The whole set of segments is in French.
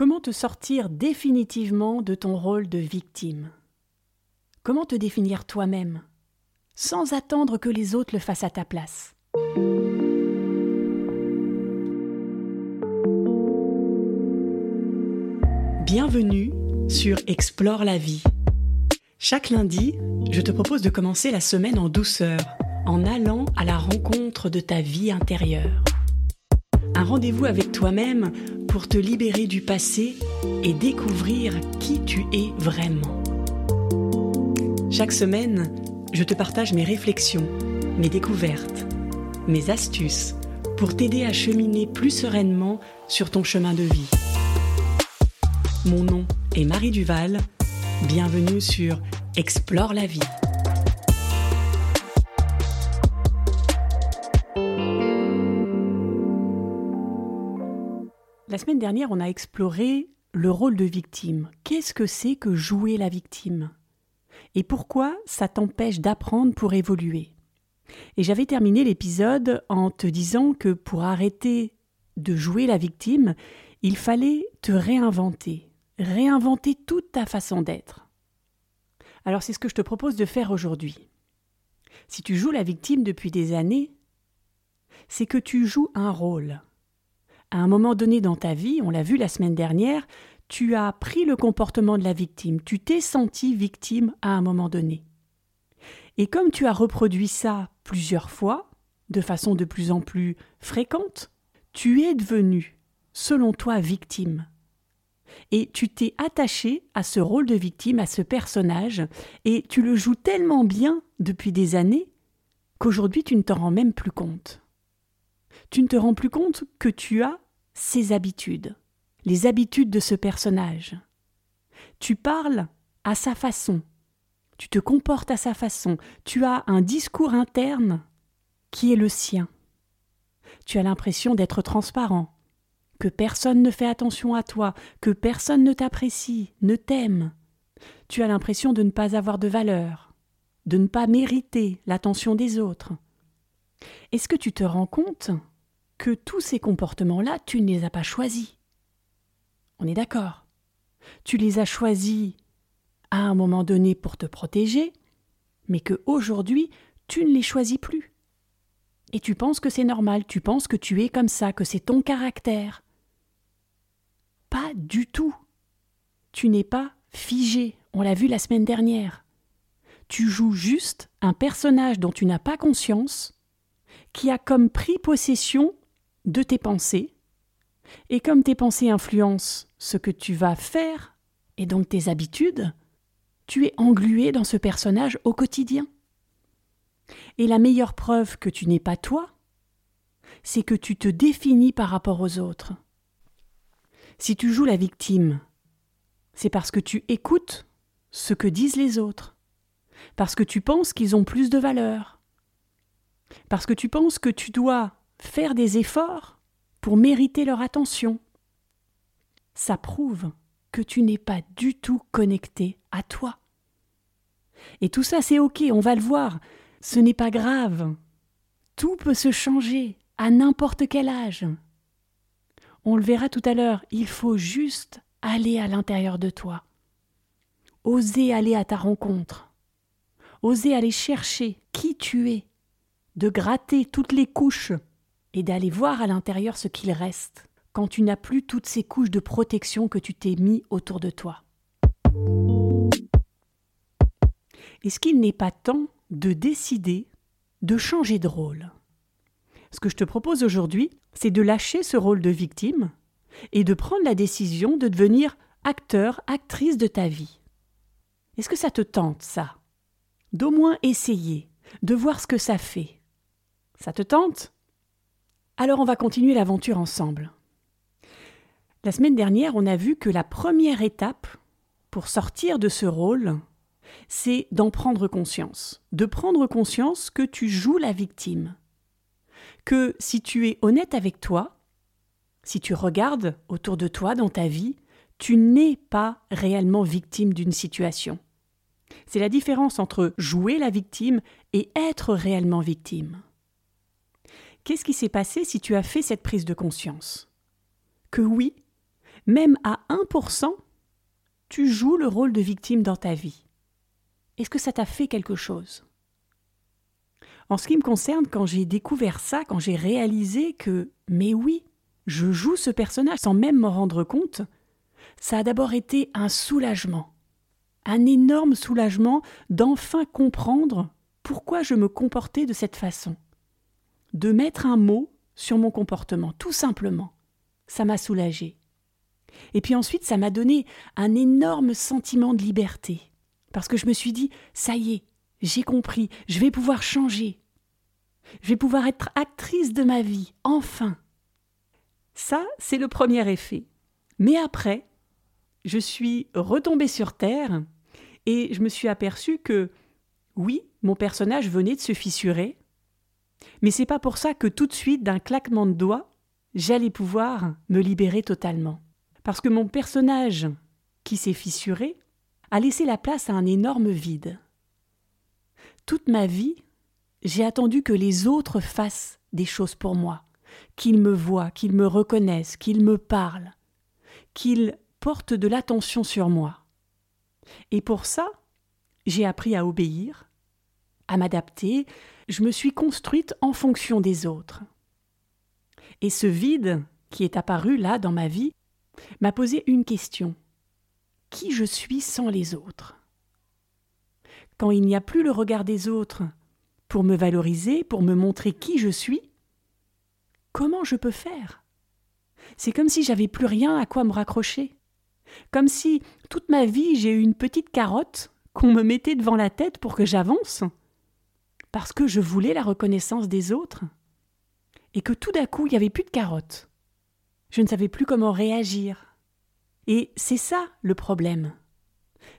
Comment te sortir définitivement de ton rôle de victime? Comment te définir toi-même sans attendre que les autres le fassent à ta place? Bienvenue sur Explore la vie. Chaque lundi, je te propose de commencer la semaine en douceur, en allant à la rencontre de ta vie intérieure. Rendez-vous avec toi-même pour te libérer du passé et découvrir qui tu es vraiment. Chaque semaine, je te partage mes réflexions, mes découvertes, mes astuces pour t'aider à cheminer plus sereinement sur ton chemin de vie. Mon nom est Marie Duval. Bienvenue sur Explore la vie. La semaine dernière, on a exploré le rôle de victime. Qu'est-ce que c'est que jouer la victime? Et pourquoi ça t'empêche d'apprendre pour évoluer? Et j'avais terminé l'épisode en te disant que pour arrêter de jouer la victime, il fallait te réinventer, réinventer toute ta façon d'être. Alors c'est ce que je te propose de faire aujourd'hui. Si tu joues la victime depuis des années, c'est que tu joues un rôle. À un moment donné dans ta vie, on l'a vu la semaine dernière, tu as pris le comportement de la victime, tu t'es senti victime à un moment donné. Et comme tu as reproduit ça plusieurs fois, de façon de plus en plus fréquente, tu es devenu, selon toi, victime et tu t'es attaché à ce rôle de victime, à ce personnage, et tu le joues tellement bien depuis des années qu'aujourd'hui tu ne t'en rends même plus compte. Tu ne te rends plus compte que tu as ces habitudes, les habitudes de ce personnage. Tu parles à sa façon, tu te comportes à sa façon, tu as un discours interne qui est le sien. Tu as l'impression d'être transparent, que personne ne fait attention à toi, que personne ne t'apprécie, ne t'aime. Tu as l'impression de ne pas avoir de valeur, de ne pas mériter l'attention des autres. Est-ce que tu te rends compte que tous ces comportements-là, tu ne les as pas choisis? On est d'accord. Tu les as choisis à un moment donné pour te protéger, mais que aujourd'hui, tu ne les choisis plus. Et tu penses que c'est normal, tu penses que tu es comme ça, que c'est ton caractère, pas du tout. Tu n'es pas figé, on l'a vu la semaine dernière. Tu joues juste un personnage dont tu n'as pas conscience, qui a comme pris possession de tes pensées, et comme tes pensées influencent ce que tu vas faire, et donc tes habitudes, tu es englué dans ce personnage au quotidien. Et la meilleure preuve que tu n'es pas toi, c'est que tu te définis par rapport aux autres. Si tu joues la victime, c'est parce que tu écoutes ce que disent les autres, parce que tu penses qu'ils ont plus de valeur, parce que tu penses que tu dois faire des efforts pour mériter leur attention. Ça prouve que tu n'es pas du tout connecté à toi. Et tout ça, c'est OK, on va le voir. Ce n'est pas grave. Tout peut se changer à n'importe quel âge. On le verra tout à l'heure, il faut juste aller à l'intérieur de toi. Oser aller à ta rencontre. Oser aller chercher qui tu es. De gratter toutes les couches et d'aller voir à l'intérieur ce qu'il reste quand tu n'as plus toutes ces couches de protection que tu t'es mis autour de toi. Est-ce qu'il n'est pas temps de décider de changer de rôle? Ce que je te propose aujourd'hui, c'est de lâcher ce rôle de victime et de prendre la décision de devenir acteur, actrice de ta vie. Est-ce que ça te tente, ça? D'au moins essayer, de voir ce que ça fait. Ça te tente? Alors on va continuer l'aventure ensemble. La semaine dernière, on a vu que la première étape pour sortir de ce rôle, c'est d'en prendre conscience, de prendre conscience que tu joues la victime, que si tu es honnête avec toi, si tu regardes autour de toi dans ta vie, tu n'es pas réellement victime d'une situation. C'est la différence entre jouer la victime et être réellement victime. Qu'est-ce qui s'est passé si tu as fait cette prise de conscience? Que oui, même à 1%, tu joues le rôle de victime dans ta vie. Est-ce que ça t'a fait quelque chose? En ce qui me concerne, quand j'ai découvert ça, quand j'ai réalisé que, mais oui, je joue ce personnage sans même m'en rendre compte, ça a d'abord été un soulagement, un énorme soulagement d'enfin comprendre pourquoi je me comportais de cette façon, de mettre un mot sur mon comportement, tout simplement. Ça m'a soulagé. Et puis ensuite, ça m'a donné un énorme sentiment de liberté, parce que je me suis dit, ça y est, j'ai compris, je vais pouvoir changer. Je vais pouvoir être actrice de ma vie, enfin. Ça, c'est le premier effet. Mais après, je suis retombée sur Terre et je me suis aperçue que, oui, mon personnage venait de se fissurer, mais c'est pas pour ça que tout de suite, d'un claquement de doigts, j'allais pouvoir me libérer totalement. Parce que mon personnage, qui s'est fissuré, a laissé la place à un énorme vide. Toute ma vie, j'ai attendu que les autres fassent des choses pour moi, qu'ils me voient, qu'ils me reconnaissent, qu'ils me parlent, qu'ils portent de l'attention sur moi. Et pour ça, j'ai appris à obéir, à m'adapter, je me suis construite en fonction des autres. Et ce vide qui est apparu là dans ma vie m'a posé une question. Qui je suis sans les autres? Quand il n'y a plus le regard des autres pour me valoriser, pour me montrer qui je suis, comment je peux faire? C'est comme si j'avais plus rien à quoi me raccrocher. Comme si toute ma vie j'ai eu une petite carotte qu'on me mettait devant la tête pour que j'avance, parce que je voulais la reconnaissance des autres, et que tout d'un coup il n'y avait plus de carotte. Je ne savais plus comment réagir. Et c'est ça le problème.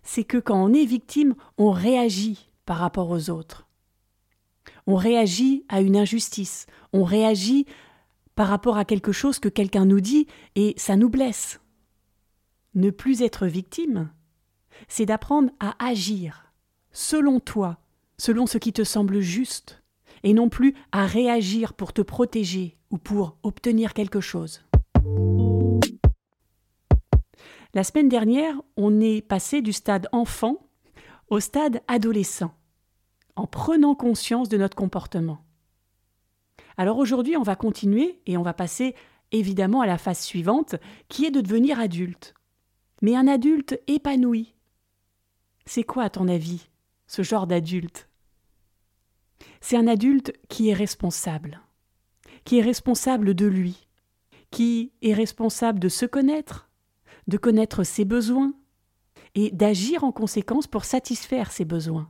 C'est que quand on est victime, on réagit par rapport aux autres. On réagit à une injustice, on réagit par rapport à quelque chose que quelqu'un nous dit et ça nous blesse. Ne plus être victime, c'est d'apprendre à agir selon toi, selon ce qui te semble juste, et non plus à réagir pour te protéger ou pour obtenir quelque chose. La semaine dernière, on est passé du stade enfant au stade adolescent, en prenant conscience de notre comportement. Alors aujourd'hui, on va continuer et on va passer évidemment à la phase suivante, qui est de devenir adulte. Mais un adulte épanoui. C'est quoi, à ton avis, ce genre d'adulte? C'est un adulte qui est responsable, qui est responsable de lui, qui est responsable de se connaître, de connaître ses besoins et d'agir en conséquence pour satisfaire ses besoins.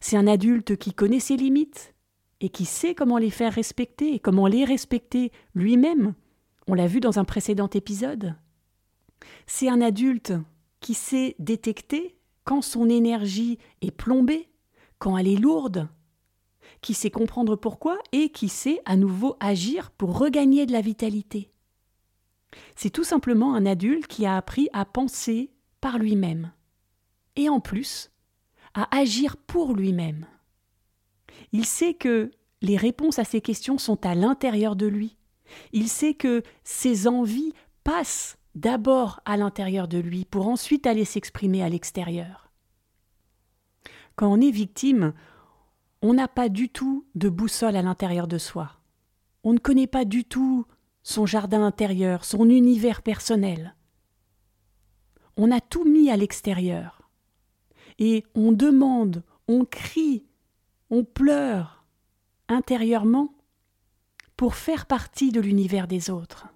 C'est un adulte qui connaît ses limites et qui sait comment les faire respecter et comment les respecter lui-même. On l'a vu dans un précédent épisode. C'est un adulte qui sait détecter quand son énergie est plombée, quand elle est lourde, qui sait comprendre pourquoi et qui sait à nouveau agir pour regagner de la vitalité. C'est tout simplement un adulte qui a appris à penser par lui-même et en plus à agir pour lui-même. Il sait que les réponses à ses questions sont à l'intérieur de lui. Il sait que ses envies passent d'abord à l'intérieur de lui pour ensuite aller s'exprimer à l'extérieur. Quand on est victime, on n'a pas du tout de boussole à l'intérieur de soi. On ne connaît pas du tout son jardin intérieur, son univers personnel. On a tout mis à l'extérieur. Et on demande, on crie, on pleure intérieurement pour faire partie de l'univers des autres.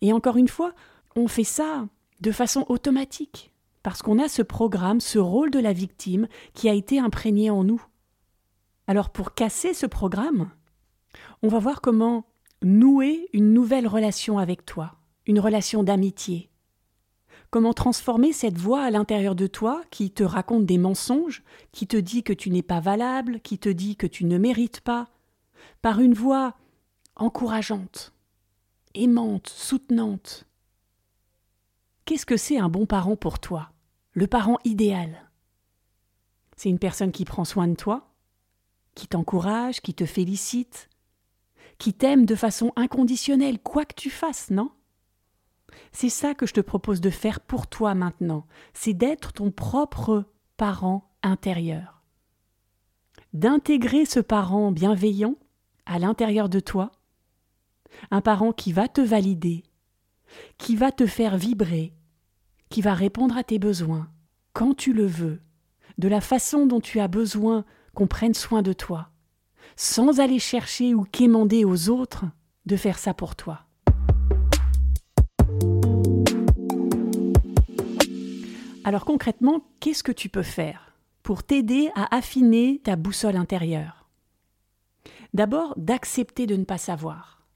Et encore une fois, on fait ça de façon automatique, parce qu'on a ce programme, ce rôle de la victime qui a été imprégné en nous. Alors pour casser ce programme, on va voir comment nouer une nouvelle relation avec toi, une relation d'amitié. Comment transformer cette voix à l'intérieur de toi qui te raconte des mensonges, qui te dit que tu n'es pas valable, qui te dit que tu ne mérites pas, par une voix encourageante, aimante, soutenante. Qu'est-ce que c'est un bon parent pour toi, le parent idéal? C'est une personne qui prend soin de toi, qui t'encourage, qui te félicite, qui t'aime de façon inconditionnelle, quoi que tu fasses, non? C'est ça que je te propose de faire pour toi maintenant, c'est d'être ton propre parent intérieur. D'intégrer ce parent bienveillant à l'intérieur de toi, un parent qui va te valider, qui va te faire vibrer, qui va répondre à tes besoins, quand tu le veux, de la façon dont tu as besoin qu'on prenne soin de toi, sans aller chercher ou quémander aux autres de faire ça pour toi. Alors concrètement, qu'est-ce que tu peux faire pour t'aider à affiner ta boussole intérieure? D'abord, d'accepter de ne pas savoir.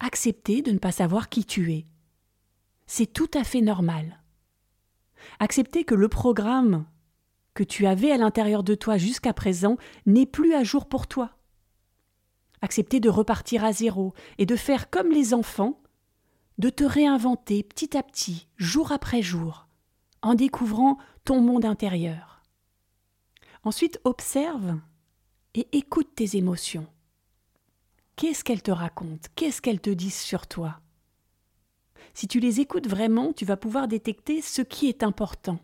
Accepter de ne pas savoir qui tu es. C'est tout à fait normal. Accepter que le programme que tu avais à l'intérieur de toi jusqu'à présent n'est plus à jour pour toi. Accepter de repartir à zéro et de faire comme les enfants, de te réinventer petit à petit, jour après jour, en découvrant ton monde intérieur. Ensuite, observe et écoute tes émotions. Qu'est-ce qu'elles te racontent? Qu'est-ce qu'elles te disent sur toi? Si tu les écoutes vraiment, tu vas pouvoir détecter ce qui est important.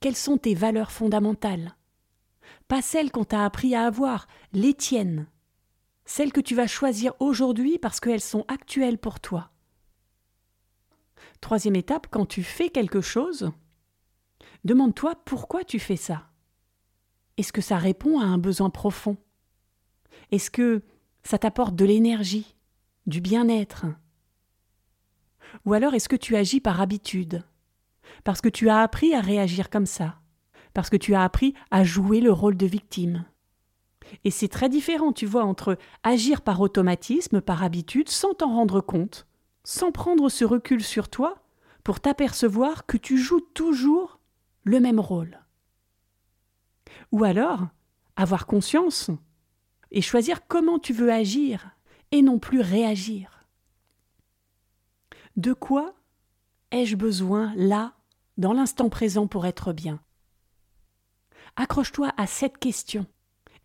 Quelles sont tes valeurs fondamentales? Pas celles qu'on t'a appris à avoir, les tiennes. Celles que tu vas choisir aujourd'hui parce qu'elles sont actuelles pour toi. Troisième étape, quand tu fais quelque chose, demande-toi pourquoi tu fais ça. Est-ce que ça répond à un besoin profond? Est-ce que ça t'apporte de l'énergie, du bien-être? Ou alors est-ce que tu agis par habitude? Parce que tu as appris à réagir comme ça Parce que tu as appris à jouer le rôle de victime Et c'est très différent, tu vois, entre agir par automatisme, par habitude, sans t'en rendre compte, sans prendre ce recul sur toi, pour t'apercevoir que tu joues toujours le même rôle. Ou alors, avoir conscience et choisir comment tu veux agir et non plus réagir. De quoi ai-je besoin là, dans l'instant présent, pour être bien Accroche-toi à cette question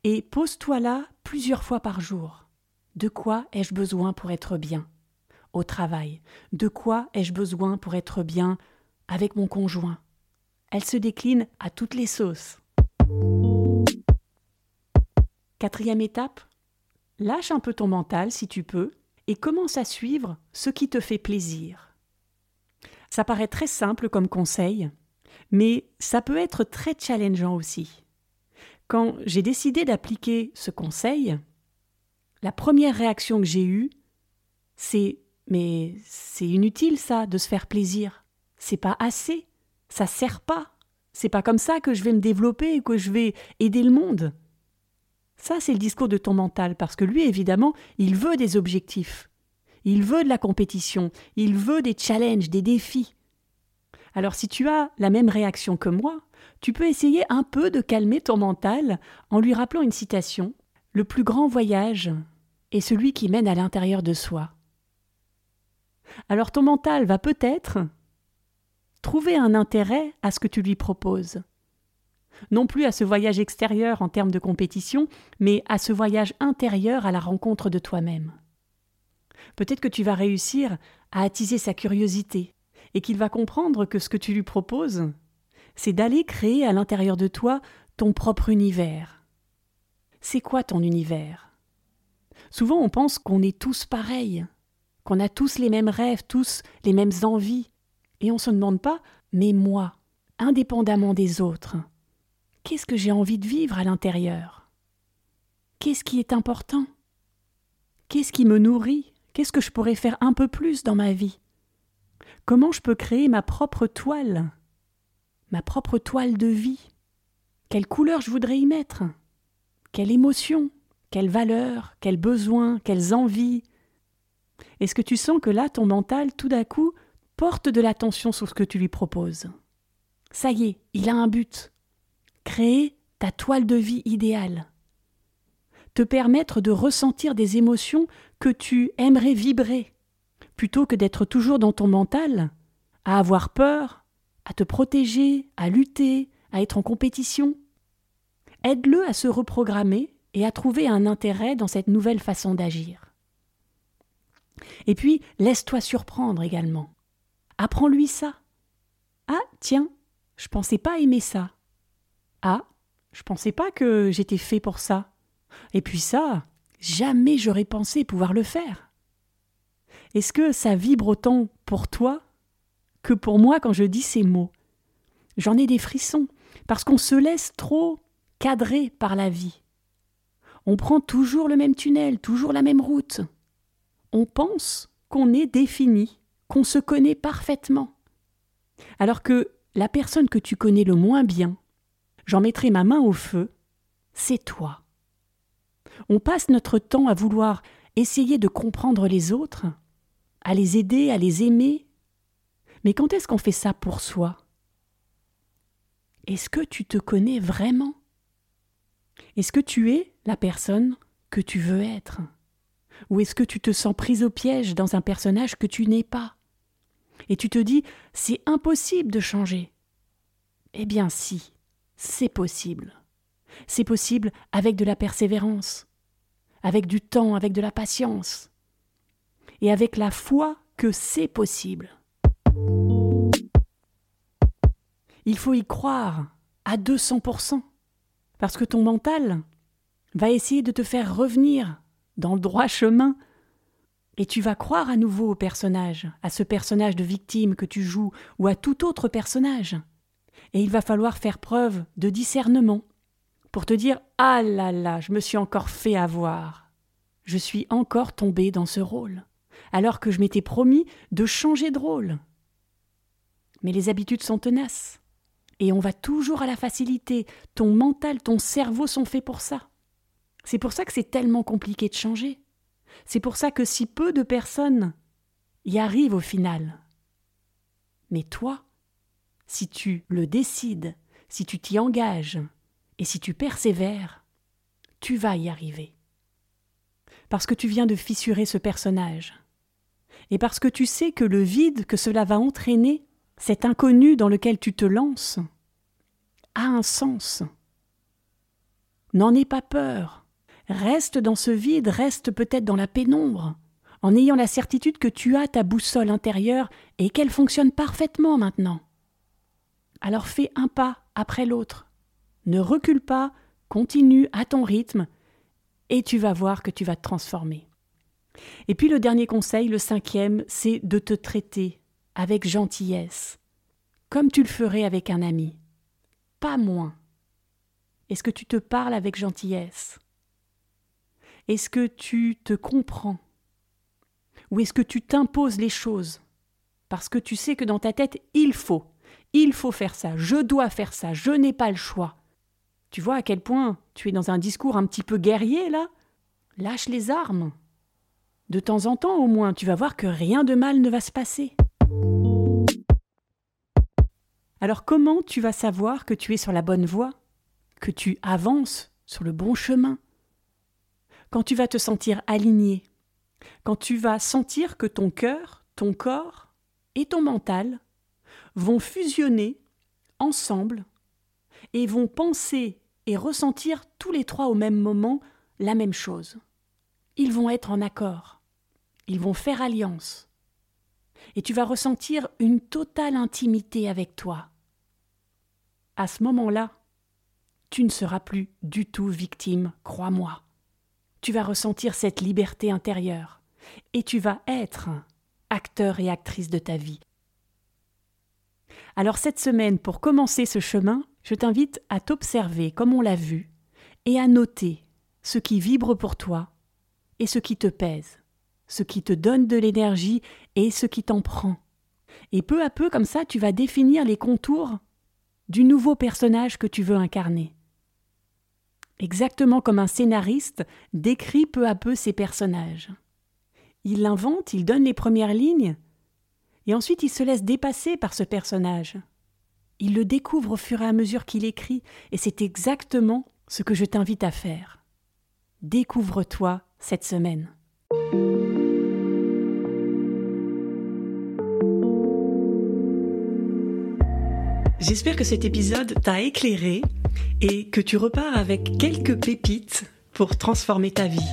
et pose-toi là plusieurs fois par jour. De quoi ai-je besoin pour être bien? Au travail. De quoi ai-je besoin pour être bien avec mon conjoint? Elle se décline à toutes les sauces. Quatrième étape, lâche un peu ton mental si tu peux et commence à suivre ce qui te fait plaisir. Ça paraît très simple comme conseil, mais ça peut être très challengeant aussi. Quand j'ai décidé d'appliquer ce conseil, la première réaction que j'ai eue, c'est mais c'est inutile ça de se faire plaisir. C'est pas assez. Ça sert pas. C'est pas comme ça que je vais me développer et que je vais aider le monde. Ça, c'est le discours de ton mental, parce que lui, évidemment, il veut des objectifs. Il veut de la compétition, il veut des challenges, des défis. Alors si tu as la même réaction que moi, tu peux essayer un peu de calmer ton mental en lui rappelant une citation Le plus grand voyage est celui qui mène à l'intérieur de soi. Alors ton mental va peut-être trouver un intérêt à ce que tu lui proposes non plus à ce voyage extérieur en termes de compétition, mais à ce voyage intérieur à la rencontre de toi-même. Peut-être que tu vas réussir à attiser sa curiosité, et qu'il va comprendre que ce que tu lui proposes, c'est d'aller créer à l'intérieur de toi ton propre univers. C'est quoi ton univers? Souvent on pense qu'on est tous pareils, qu'on a tous les mêmes rêves, tous les mêmes envies, et on ne se demande pas, mais moi, indépendamment des autres, Qu'est-ce que j'ai envie de vivre à l'intérieur? Qu'est-ce qui est important? Qu'est-ce qui me nourrit? Qu'est-ce que je pourrais faire un peu plus dans ma vie? Comment je peux créer ma propre toile? Ma propre toile de vie? Quelle couleur je voudrais y mettre? Quelle émotion? Quelle valeur? Quels besoins? Quelles envies? Est-ce que tu sens que là, ton mental, tout d'un coup, porte de l'attention sur ce que tu lui proposes? Ça y est, il a un but. Créer ta toile de vie idéale, te permettre de ressentir des émotions tu aimerais vibrer, plutôt que d'être toujours dans ton mental, à avoir peur, à te protéger, à lutter, à être en compétition. Aide-le à se reprogrammer et à trouver un intérêt dans cette nouvelle façon d'agir. Et puis, laisse-toi surprendre également. Apprends-lui ça. Ah, tiens, je pensais pas aimer ça. Ah, je pensais pas que j'étais fait pour ça. Et puis ça, jamais j'aurais pensé pouvoir le faire. Est-ce que ça vibre autant pour toi que pour moi quand je dis ces mots? J'en ai des frissons, parce qu'on se laisse trop cadrer par la vie. On prend toujours le même tunnel, toujours la même route. On pense qu'on est défini, qu'on se connaît parfaitement. Alors que la personne que tu connais le moins bien, j'en mettrai ma main au feu, c'est toi. On passe notre temps à vouloir essayer de comprendre les autres, à les aider, à les aimer. Mais quand est-ce qu'on fait ça pour soi? Est-ce que tu te connais vraiment? Est-ce que tu es la personne que tu veux être? Ou est-ce que tu te sens prise au piège dans un personnage que tu n'es pas? Et tu te dis c'est impossible de changer. Eh bien si, c'est possible. C'est possible avec de la persévérance, avec du temps, avec de la patience, et avec la foi que c'est possible. Il faut y croire à 200%, parce que ton mental va essayer de te faire revenir dans le droit chemin, et tu vas croire à nouveau au personnage, à ce personnage de victime que tu joues, ou à tout autre personnage. Et il va falloir faire preuve de discernement, pour te dire Ah là là, je me suis encore fait avoir. Je suis encore tombé dans ce rôle, alors que je m'étais promis de changer de rôle. Mais les habitudes sont tenaces, et on va toujours à la facilité. Ton mental, ton cerveau sont faits pour ça. C'est pour ça que c'est tellement compliqué de changer. C'est pour ça que si peu de personnes y arrivent au final. Mais toi, si tu le décides, si tu t'y engages, et si tu persévères, tu vas y arriver. Parce que tu viens de fissurer ce personnage. Et parce que tu sais que le vide que cela va entraîner, cet inconnu dans lequel tu te lances, a un sens. N'en aie pas peur. Reste dans ce vide, reste peut-être dans la pénombre, en ayant la certitude que tu as ta boussole intérieure et qu'elle fonctionne parfaitement maintenant. Alors fais un pas après l'autre. Ne recule pas, continue à ton rythme, et tu vas voir que tu vas te transformer. Et puis le dernier conseil, le cinquième, c'est de te traiter avec gentillesse, comme tu le ferais avec un ami. Pas moins. Est-ce que tu te parles avec gentillesse? Est-ce que tu te comprends? Ou est-ce que tu t'imposes les choses? Parce que tu sais que dans ta tête, il faut. Il faut faire ça, je dois faire ça, je n'ai pas le choix. Tu vois à quel point tu es dans un discours un petit peu guerrier, là? Lâche les armes. De temps en temps, au moins, tu vas voir que rien de mal ne va se passer. Alors comment tu vas savoir que tu es sur la bonne voie, que tu avances sur le bon chemin? Quand tu vas te sentir aligné, quand tu vas sentir que ton cœur, ton corps et ton mental vont fusionner ensemble et vont penser et ressentir tous les trois au même moment la même chose. Ils vont être en accord. Ils vont faire alliance. Et tu vas ressentir une totale intimité avec toi. À ce moment-là, tu ne seras plus du tout victime, crois-moi. Tu vas ressentir cette liberté intérieure et tu vas être acteur et actrice de ta vie. Alors cette semaine, pour commencer ce chemin, je t'invite à t'observer comme on l'a vu et à noter ce qui vibre pour toi et ce qui te pèse, ce qui te donne de l'énergie et ce qui t'en prend. Et peu à peu, comme ça, tu vas définir les contours du nouveau personnage que tu veux incarner. Exactement comme un scénariste décrit peu à peu ses personnages. Il l'invente, il donne les premières lignes, et ensuite il se laisse dépasser par ce personnage. Il le découvre au fur et à mesure qu'il écrit, et c'est exactement ce que je t'invite à faire. Découvre-toi cette semaine. J'espère que cet épisode t'a éclairé et que tu repars avec quelques pépites pour transformer ta vie.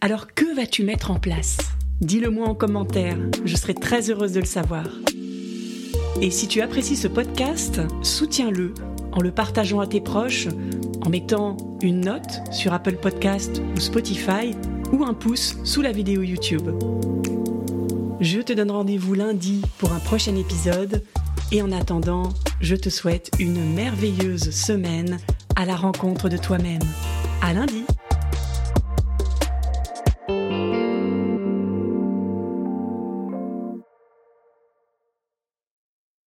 Alors que vas-tu mettre en place? Dis-le moi en commentaire, je serai très heureuse de le savoir. Et si tu apprécies ce podcast, soutiens-le en le partageant à tes proches, en mettant une note sur Apple Podcast ou Spotify ou un pouce sous la vidéo YouTube. Je te donne rendez-vous lundi pour un prochain épisode et en attendant, je te souhaite une merveilleuse semaine à la rencontre de toi-même. À lundi!